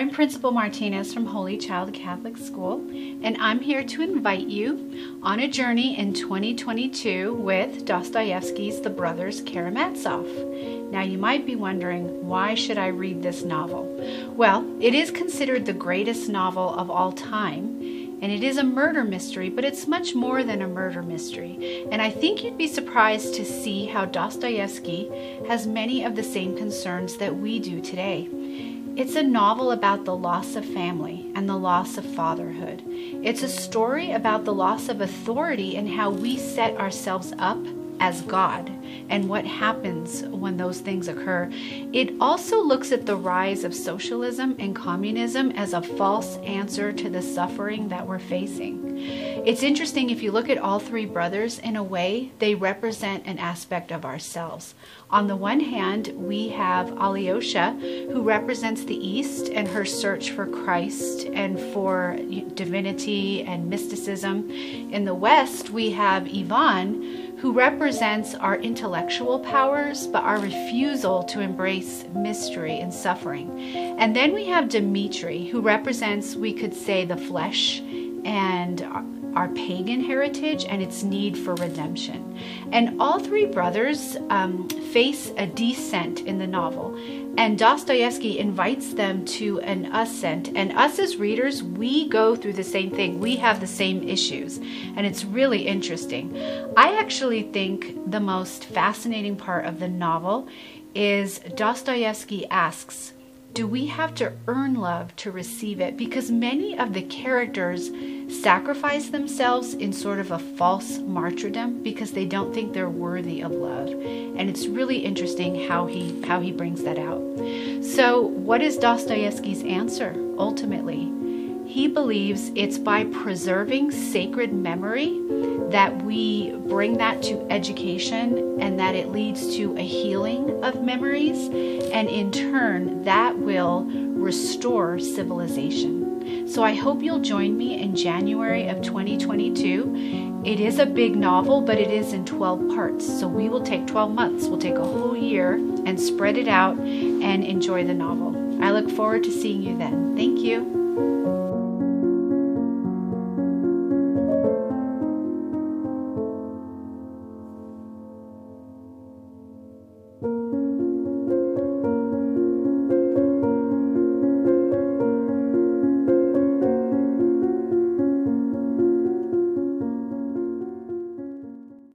I'm Principal Martinez from Holy Child Catholic School, and I'm here to invite you on a journey in 2022 with Dostoevsky's The Brothers Karamazov. Now, you might be wondering, why should I read this novel? Well, it is considered the greatest novel of all time, and it is a murder mystery, but it's much more than a murder mystery. And I think you'd be surprised to see how Dostoevsky has many of the same concerns that we do today. It's a novel about the loss of family and the loss of fatherhood. It's a story about the loss of authority and how we set ourselves up as God and what happens when those things occur. It also looks at the rise of socialism and communism as a false answer to the suffering that we're facing. It's interesting if you look at all three brothers, in a way, they represent an aspect of ourselves. On the one hand, we have Alyosha, who represents the East and her search for Christ and for divinity and mysticism. In the West, we have Ivan, who represents our intellectual powers but our refusal to embrace mystery and suffering. And then we have Dimitri, who represents, we could say, the flesh and our pagan heritage and its need for redemption. And all three brothers um, face a descent in the novel. And Dostoevsky invites them to an ascent. And us as readers, we go through the same thing. We have the same issues. And it's really interesting. I actually think the most fascinating part of the novel is Dostoevsky asks, do we have to earn love to receive it? Because many of the characters sacrifice themselves in sort of a false martyrdom because they don't think they're worthy of love. And it's really interesting how he how he brings that out. So, what is Dostoevsky's answer ultimately? He believes it's by preserving sacred memory that we bring that to education and that it leads to a healing of memories, and in turn, that will restore civilization. So I hope you'll join me in January of 2022. It is a big novel, but it is in 12 parts. So we will take 12 months, we'll take a whole year and spread it out and enjoy the novel. I look forward to seeing you then. Thank you.